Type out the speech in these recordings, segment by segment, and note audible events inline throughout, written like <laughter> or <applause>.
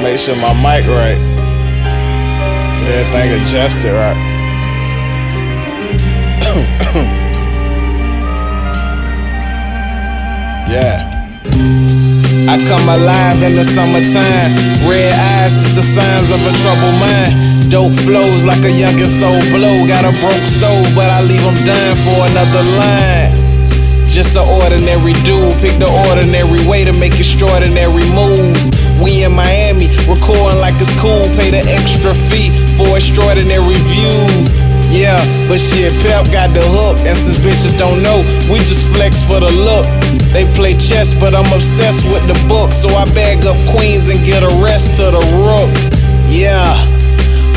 Make sure my mic right. Get everything adjusted right. <coughs> yeah. I come alive in the summertime. Red eyes, just the signs of a troubled mind. Dope flows like a youngin' soul blow. Got a broke stove, but I leave them dying for another line. Just an ordinary dude, pick the ordinary way to make extraordinary moves. We in Miami, recording like it's cool, pay the extra fee for extraordinary views. Yeah, but shit, Pep got the hook, and since bitches don't know, we just flex for the look. They play chess, but I'm obsessed with the book, so I bag up queens and get a rest to the rooks. Yeah,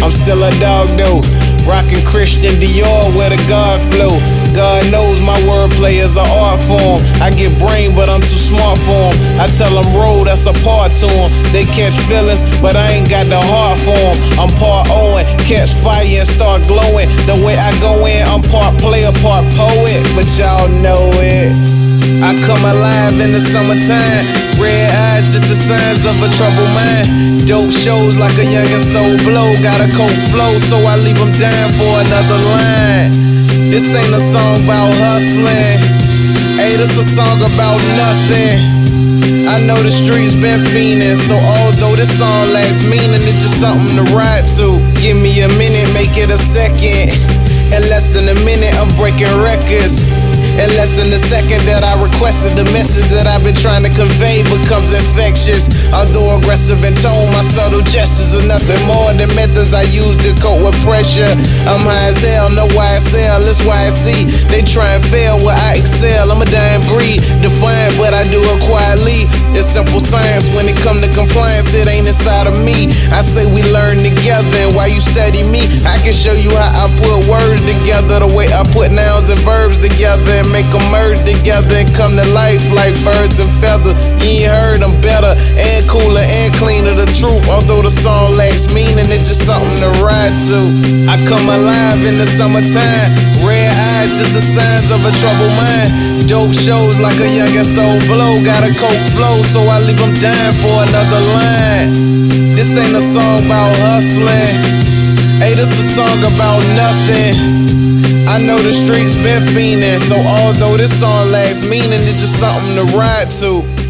I'm still a dog though. Rockin' Christian Dior with a God flow. God knows my wordplay is an art form. I get brain, but I'm too smart for them. I tell them roll, that's a part to them. They catch feelings, but I ain't got the heart for them. I'm part Owen, catch fire and start glowing. The way I go in, I'm part player, part poet, but y'all know it. I come alive in the summertime. Red eyes, just the signs of a troubled mind. Dope shows like a young and soul blow. Got a cold flow, so I leave them down for another line. This ain't a song about hustling. Hey, this a song about nothing. I know the streets been fiending, so although this song lacks meaning, it's just something to ride to. Give me a minute, make it a second. In less than a minute, I'm breaking records. In less than a second that I requested, the message that I've been trying to convey becomes infectious. Although aggressive in tone, my subtle gestures are nothing more than methods I use to cope with pressure. I'm high as hell, know why I see. They try and fail where I excel. I'm a dying breed, defiant, but I do it quietly. It's simple science when it come to compliance, it ain't inside of me. I say we learn together, and while you study me, I can show you how I put words together, the way I put nouns together and make them merge together and come to life like birds and feathers. You ain't heard them better and cooler and cleaner. The truth, although the song lacks meaning, it's just something to ride to. I come alive in the summertime. Red eyes, just the signs of a troubled mind. Dope shows like a young and soul blow. Got a coke flow, so I leave them dying for another line. This ain't a song about hustling. Hey, this a song about nothing. I know the streets been fiending, so although this song lacks meaning, it's just something to ride to.